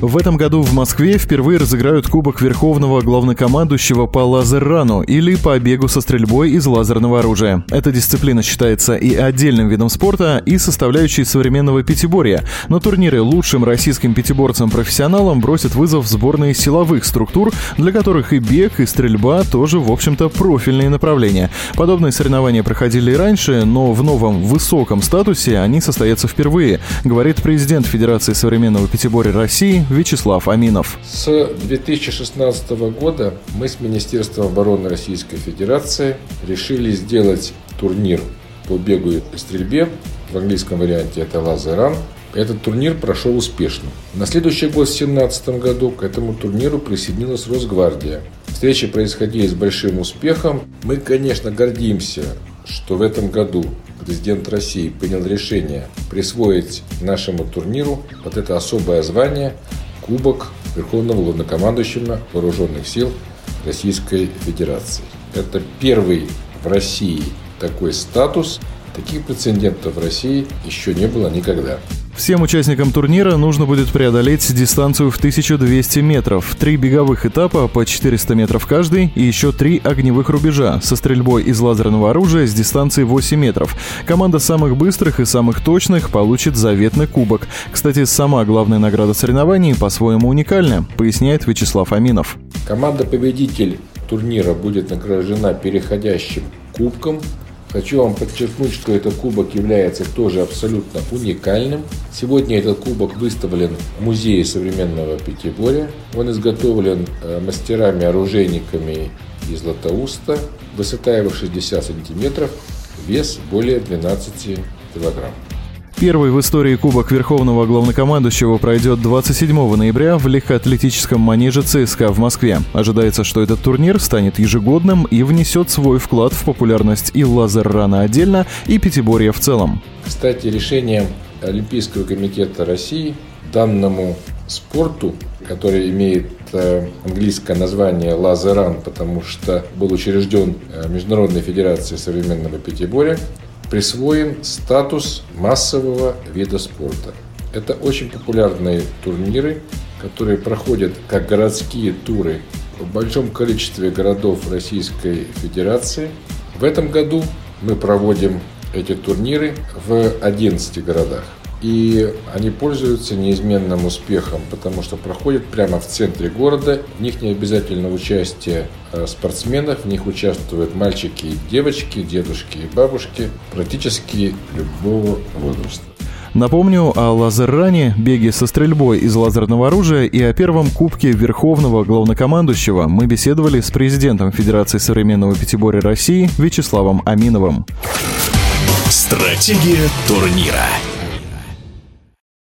В этом году в Москве впервые разыграют Кубок Верховного Главнокомандующего по лазеррану или по бегу со стрельбой из лазерного оружия. Эта дисциплина считается и отдельным видом спорта, и составляющей современного пятиборья. На турнире лучшим российским пятиборцам-профессионалам бросят вызов сборные силовых структур, для которых и бег, и стрельба тоже, в общем-то, профильные направления. Подобные соревнования проходили и раньше, но в новом высоком статусе они состоятся впервые, говорит президент Федерации современного пятиборья России Вячеслав Аминов. С 2016 года мы с Министерством обороны Российской Федерации решили сделать турнир по бегу и стрельбе. В английском варианте это лазеран. Этот турнир прошел успешно. На следующий год, в 2017 году, к этому турниру присоединилась Росгвардия. Встречи происходили с большим успехом. Мы, конечно, гордимся, что в этом году президент России принял решение присвоить нашему турниру вот это особое звание Кубок Верховного Главнокомандующего Вооруженных сил Российской Федерации. Это первый в России такой статус. Таких прецедентов в России еще не было никогда. Всем участникам турнира нужно будет преодолеть дистанцию в 1200 метров, три беговых этапа по 400 метров каждый и еще три огневых рубежа со стрельбой из лазерного оружия с дистанции 8 метров. Команда самых быстрых и самых точных получит заветный кубок. Кстати, сама главная награда соревнований по-своему уникальна, поясняет Вячеслав Аминов. Команда-победитель турнира будет награждена переходящим кубком Хочу вам подчеркнуть, что этот кубок является тоже абсолютно уникальным. Сегодня этот кубок выставлен в Музее современного Пятигорья. Он изготовлен э, мастерами-оружейниками из Златоуста. Высота его 60 сантиметров, вес более 12 килограмм. Первый в истории Кубок Верховного Главнокомандующего пройдет 27 ноября в легкоатлетическом манеже ЦСКА в Москве. Ожидается, что этот турнир станет ежегодным и внесет свой вклад в популярность и лазер-рана отдельно, и пятиборья в целом. Кстати, решением Олимпийского комитета России данному спорту, который имеет э, английское название лазеран, потому что был учрежден э, Международной Федерацией современного пятиборья, присвоен статус массового вида спорта. Это очень популярные турниры, которые проходят как городские туры в большом количестве городов Российской Федерации. В этом году мы проводим эти турниры в 11 городах. И они пользуются неизменным успехом, потому что проходят прямо в центре города. В них не обязательно участие э, спортсменов, в них участвуют мальчики и девочки, дедушки и бабушки, практически любого возраста. Напомню о лазерране, беге со стрельбой из лазерного оружия и о первом кубке Верховного Главнокомандующего мы беседовали с президентом Федерации современного пятиборья России Вячеславом Аминовым. Стратегия турнира.